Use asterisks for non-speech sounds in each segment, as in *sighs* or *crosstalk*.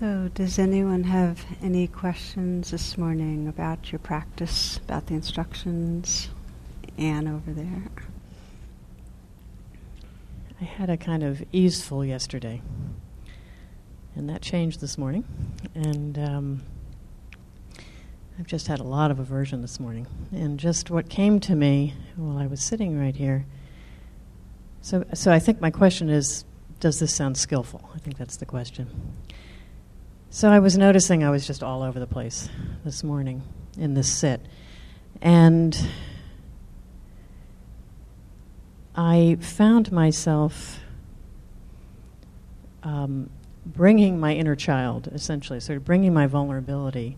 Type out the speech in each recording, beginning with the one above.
So, does anyone have any questions this morning about your practice, about the instructions? Anne over there. I had a kind of easeful yesterday, and that changed this morning. And um, I've just had a lot of aversion this morning. And just what came to me while I was sitting right here. So, so I think my question is Does this sound skillful? I think that's the question. So I was noticing I was just all over the place this morning in this sit. And I found myself um, bringing my inner child, essentially, sort of bringing my vulnerability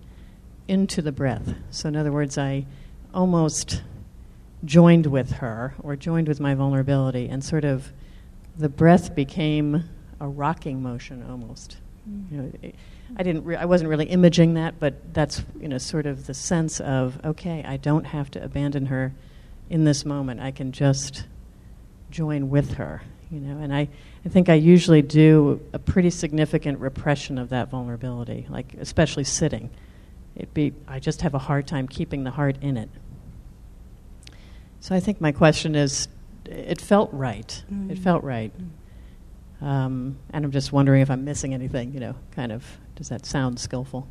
into the breath. So, in other words, I almost joined with her or joined with my vulnerability, and sort of the breath became a rocking motion almost. Mm. You know, I didn't. Re- I wasn't really imaging that, but that's you know sort of the sense of okay, I don't have to abandon her in this moment. I can just join with her. You know, and I, I think I usually do a pretty significant repression of that vulnerability, like especially sitting. It be I just have a hard time keeping the heart in it. So I think my question is, it felt right. Mm. It felt right. Um, and I'm just wondering if I'm missing anything, you know, kind of, does that sound skillful?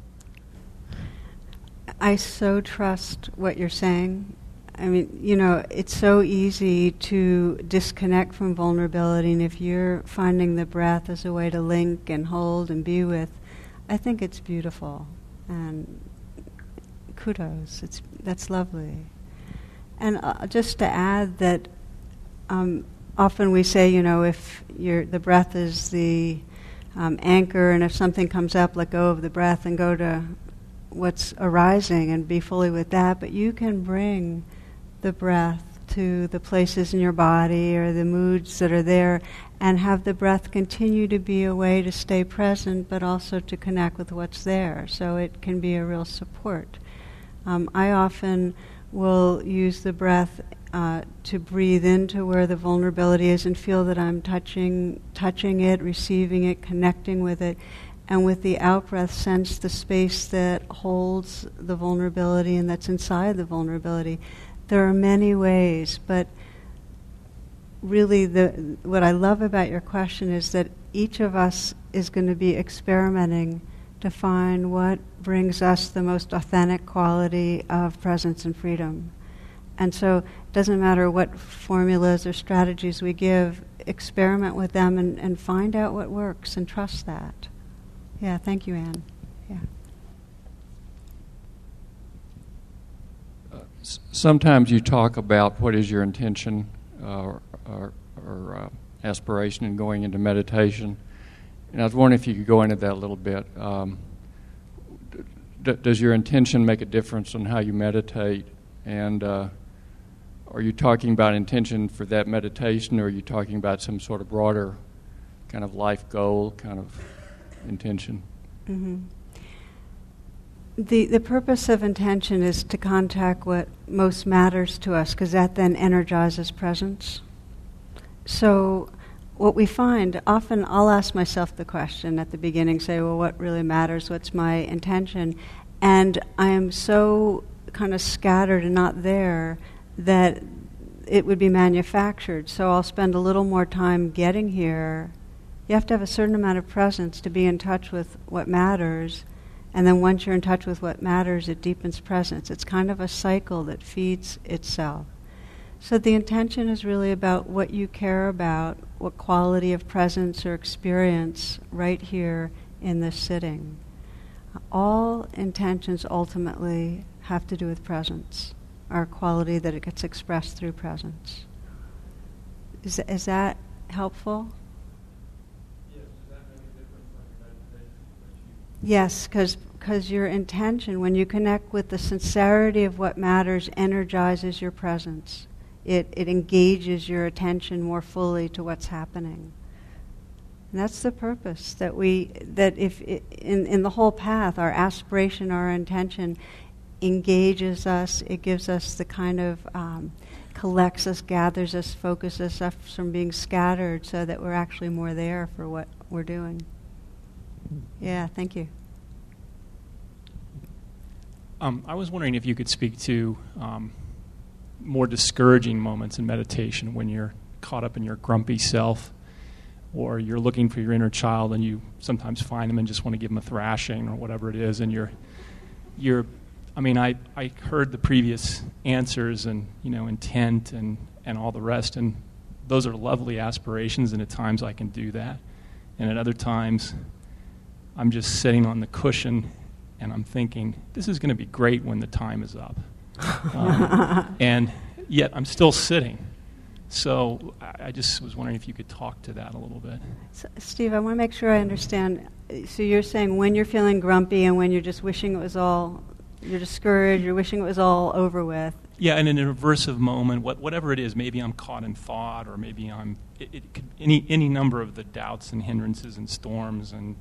I so trust what you're saying. I mean, you know, it's so easy to disconnect from vulnerability, and if you're finding the breath as a way to link and hold and be with, I think it's beautiful. And kudos, it's, that's lovely. And uh, just to add that um, often we say, you know, if the breath is the um, anchor, and if something comes up, let go of the breath and go to what's arising and be fully with that. But you can bring the breath to the places in your body or the moods that are there and have the breath continue to be a way to stay present but also to connect with what's there. So it can be a real support. Um, I often will use the breath uh, to breathe into where the vulnerability is and feel that I'm touching, touching it, receiving it, connecting with it, and with the out breath, sense the space that holds the vulnerability and that's inside the vulnerability. There are many ways, but really, the what I love about your question is that each of us is going to be experimenting to find what brings us the most authentic quality of presence and freedom. And so it doesn't matter what formulas or strategies we give, experiment with them and, and find out what works and trust that. Yeah, thank you, Anne. Yeah. Uh, sometimes you talk about what is your intention uh, or, or uh, aspiration in going into meditation. And I was wondering if you could go into that a little bit. Um, d- does your intention make a difference on how you meditate? And uh, are you talking about intention for that meditation, or are you talking about some sort of broader kind of life goal kind of intention? Mm-hmm. The, the purpose of intention is to contact what most matters to us, because that then energizes presence. So, what we find often, I'll ask myself the question at the beginning say, well, what really matters? What's my intention? And I am so kind of scattered and not there that it would be manufactured. So I'll spend a little more time getting here. You have to have a certain amount of presence to be in touch with what matters. And then once you're in touch with what matters, it deepens presence. It's kind of a cycle that feeds itself. So the intention is really about what you care about, what quality of presence or experience right here in this sitting. All intentions ultimately have to do with presence our quality that it gets expressed through presence. Is, is that helpful? Yes, because your intention, when you connect with the sincerity of what matters, energizes your presence. It, it engages your attention more fully to what's happening. And that's the purpose that we that if in in the whole path, our aspiration, our intention engages us. It gives us the kind of um, collects us, gathers us, focuses us from being scattered, so that we're actually more there for what we're doing. Yeah, thank you. Um, I was wondering if you could speak to um, more discouraging moments in meditation when you're caught up in your grumpy self or you're looking for your inner child and you sometimes find them and just want to give them a thrashing or whatever it is and you're you're I mean I, I heard the previous answers and you know intent and, and all the rest and those are lovely aspirations and at times I can do that and at other times I'm just sitting on the cushion and I'm thinking this is going to be great when the time is up um, *laughs* and yet I'm still sitting so I just was wondering if you could talk to that a little bit. So, Steve, I want to make sure I understand. So you're saying when you're feeling grumpy and when you're just wishing it was all, you're discouraged, you're wishing it was all over with. Yeah, and in an aversive moment, what, whatever it is, maybe I'm caught in thought, or maybe I'm it, it could, any any number of the doubts and hindrances and storms and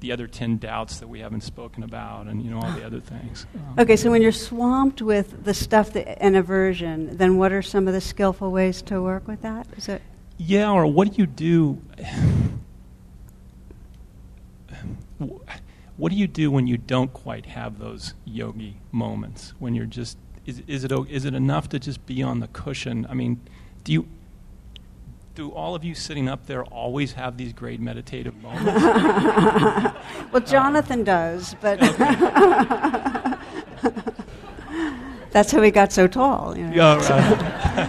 the other 10 doubts that we haven't spoken about and you know all the other things. Um, okay so when you're swamped with the stuff that, and aversion then what are some of the skillful ways to work with that? Is it yeah or what do you do *sighs* what do you do when you don't quite have those yogi moments when you're just is, is it is it enough to just be on the cushion i mean do you do all of you sitting up there always have these great meditative moments? *laughs* well, Jonathan does, but *laughs* that's how he got so tall. You know? Yeah, right.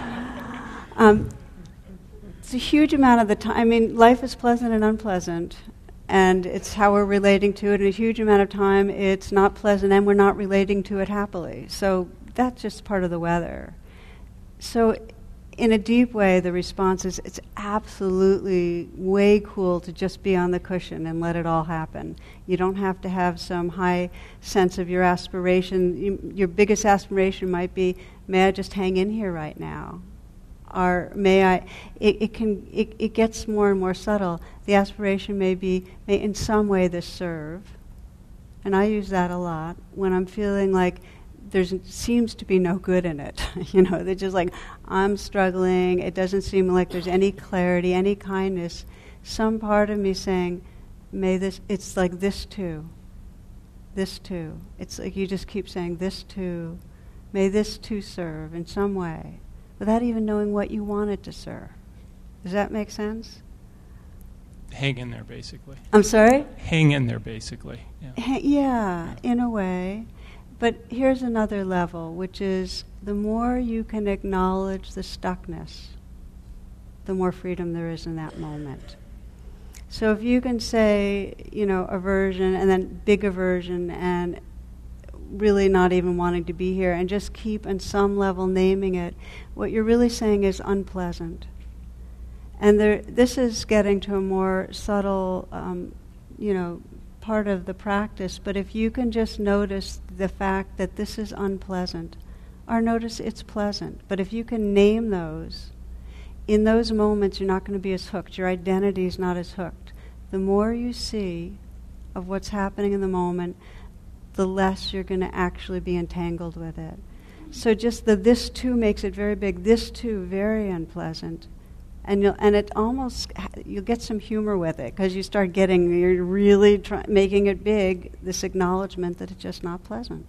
*laughs* um, it's a huge amount of the time. I mean, life is pleasant and unpleasant, and it's how we're relating to it. And a huge amount of time, it's not pleasant, and we're not relating to it happily. So that's just part of the weather. So in a deep way, the response is it's absolutely way cool to just be on the cushion and let it all happen. You don't have to have some high sense of your aspiration. You, your biggest aspiration might be, may I just hang in here right now? May I, it, it can, it, it gets more and more subtle. The aspiration may be, may in some way this serve. And I use that a lot when I'm feeling like there seems to be no good in it. *laughs* you know, they're just like, I'm struggling. It doesn't seem like there's any clarity, any kindness. Some part of me saying, may this, it's like this too. This too. It's like you just keep saying, this too. May this too serve in some way, without even knowing what you want it to serve. Does that make sense? Hang in there, basically. I'm sorry? Hang in there, basically. Yeah, yeah in a way. But here's another level, which is the more you can acknowledge the stuckness, the more freedom there is in that moment. So if you can say, you know, aversion and then big aversion and really not even wanting to be here and just keep on some level naming it, what you're really saying is unpleasant. And there, this is getting to a more subtle, um, you know, part of the practice, but if you can just notice the fact that this is unpleasant, or notice it's pleasant, but if you can name those, in those moments you're not going to be as hooked. Your identity is not as hooked. The more you see of what's happening in the moment, the less you're going to actually be entangled with it. So just the this too makes it very big, this too very unpleasant. And you'll, and it almost you'll get some humor with it because you start getting you're really try, making it big this acknowledgement that it's just not pleasant.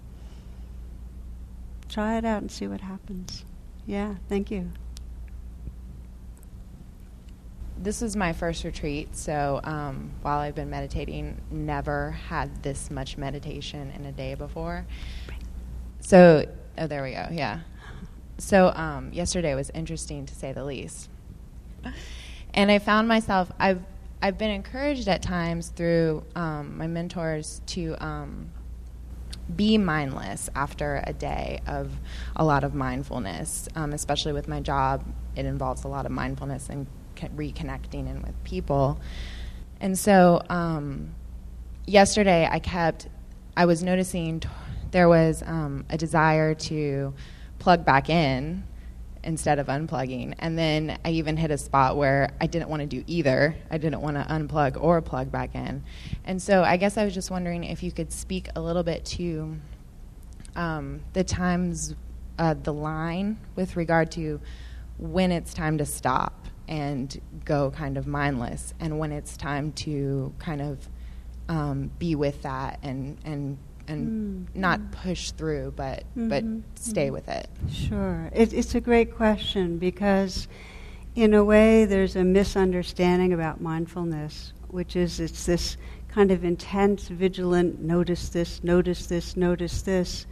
Try it out and see what happens. Yeah thank you this is my first retreat so um, while i've been meditating never had this much meditation in a day before. So oh there we go yeah. So um, yesterday was interesting to say the least. And I found myself I've I've been encouraged at times through um, my mentors to um, be mindless after a day of a lot of mindfulness, um, especially with my job. It involves a lot of mindfulness and reconnecting in with people. And so um, yesterday I kept, I was noticing t- there was um, a desire to plug back in instead of unplugging. And then I even hit a spot where I didn't want to do either. I didn't want to unplug or plug back in. And so I guess I was just wondering if you could speak a little bit to um, the times, uh, the line with regard to when it's time to stop and go kind of mindless, and when it's time to kind of um, be with that and and and Mm. not push through, but but Mhm. stay Mhm. with it. Sure. It, it's a great question because, in a way, there's a misunderstanding about mindfulness, which is it's this kind of intense, vigilant, notice this, notice this, notice this.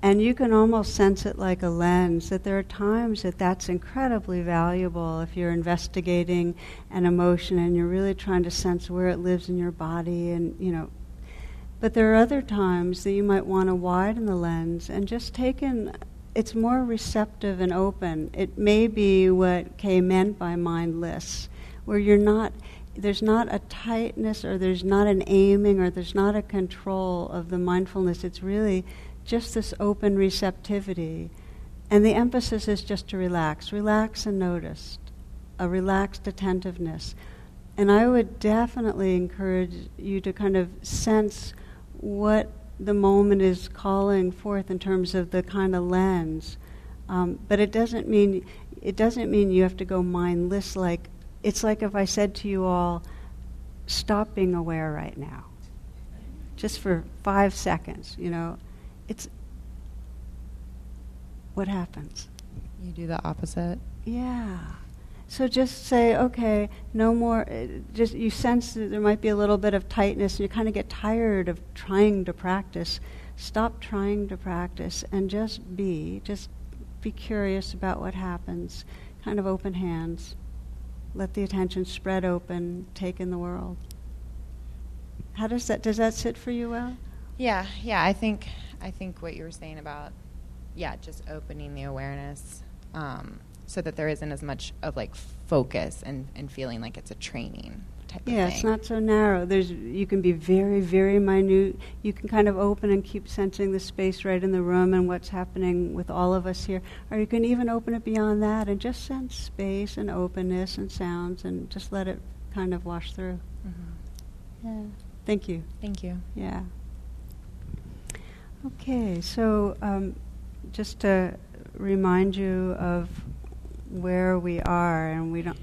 And you can almost sense it like a lens, that there are times that that's incredibly valuable if you're investigating an emotion and you're really trying to sense where it lives in your body and, you know, but there are other times that you might want to widen the lens and just take in, it's more receptive and open. It may be what Kay meant by mindless, where you're not, there's not a tightness or there's not an aiming or there's not a control of the mindfulness. It's really just this open receptivity. And the emphasis is just to relax, relax and notice, a relaxed attentiveness. And I would definitely encourage you to kind of sense what the moment is calling forth in terms of the kind of lens. Um, but it doesn't mean it doesn't mean you have to go mindless. Like it's like if I said to you all, "Stop being aware right now," just for five seconds. You know, it's what happens. You do the opposite. Yeah. So just say, okay, no more. uh, Just you sense that there might be a little bit of tightness, and you kind of get tired of trying to practice. Stop trying to practice and just be. Just be curious about what happens. Kind of open hands. Let the attention spread open. Take in the world. How does that? Does that sit for you well? Yeah, yeah. I think I think what you were saying about yeah, just opening the awareness um, so that there isn't as much of like focus and, and feeling like it's a training type Yeah, of thing. it's not so narrow. There's you can be very, very minute. You can kind of open and keep sensing the space right in the room and what's happening with all of us here. Or you can even open it beyond that and just sense space and openness and sounds and just let it kind of wash through. Mhm. Yeah. Thank you. Thank you. Yeah. Okay, so um, just to remind you of where we are, and we don't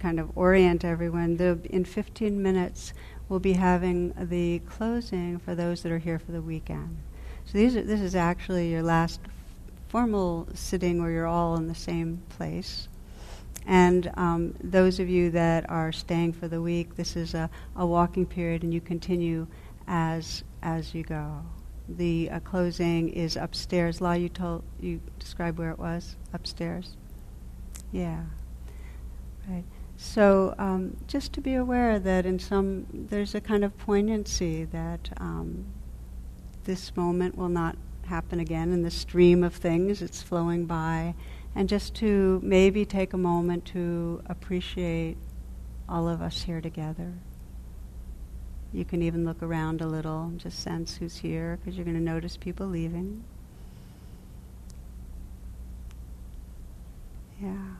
kind of orient everyone. The, in 15 minutes, we'll be having the closing for those that are here for the weekend. So these are, this is actually your last formal sitting where you're all in the same place. And um, those of you that are staying for the week, this is a, a walking period, and you continue as as you go. The uh, closing is upstairs. La, you told you described where it was upstairs. Yeah, right. So um, just to be aware that in some there's a kind of poignancy that um, this moment will not happen again in the stream of things. It's flowing by, and just to maybe take a moment to appreciate all of us here together. You can even look around a little and just sense who's here because you're going to notice people leaving. Yeah.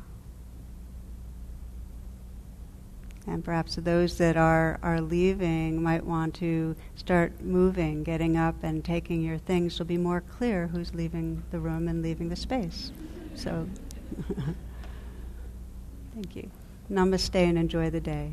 And perhaps those that are, are leaving might want to start moving, getting up and taking your things. It'll be more clear who's leaving the room and leaving the space. So, *laughs* thank you. Namaste and enjoy the day.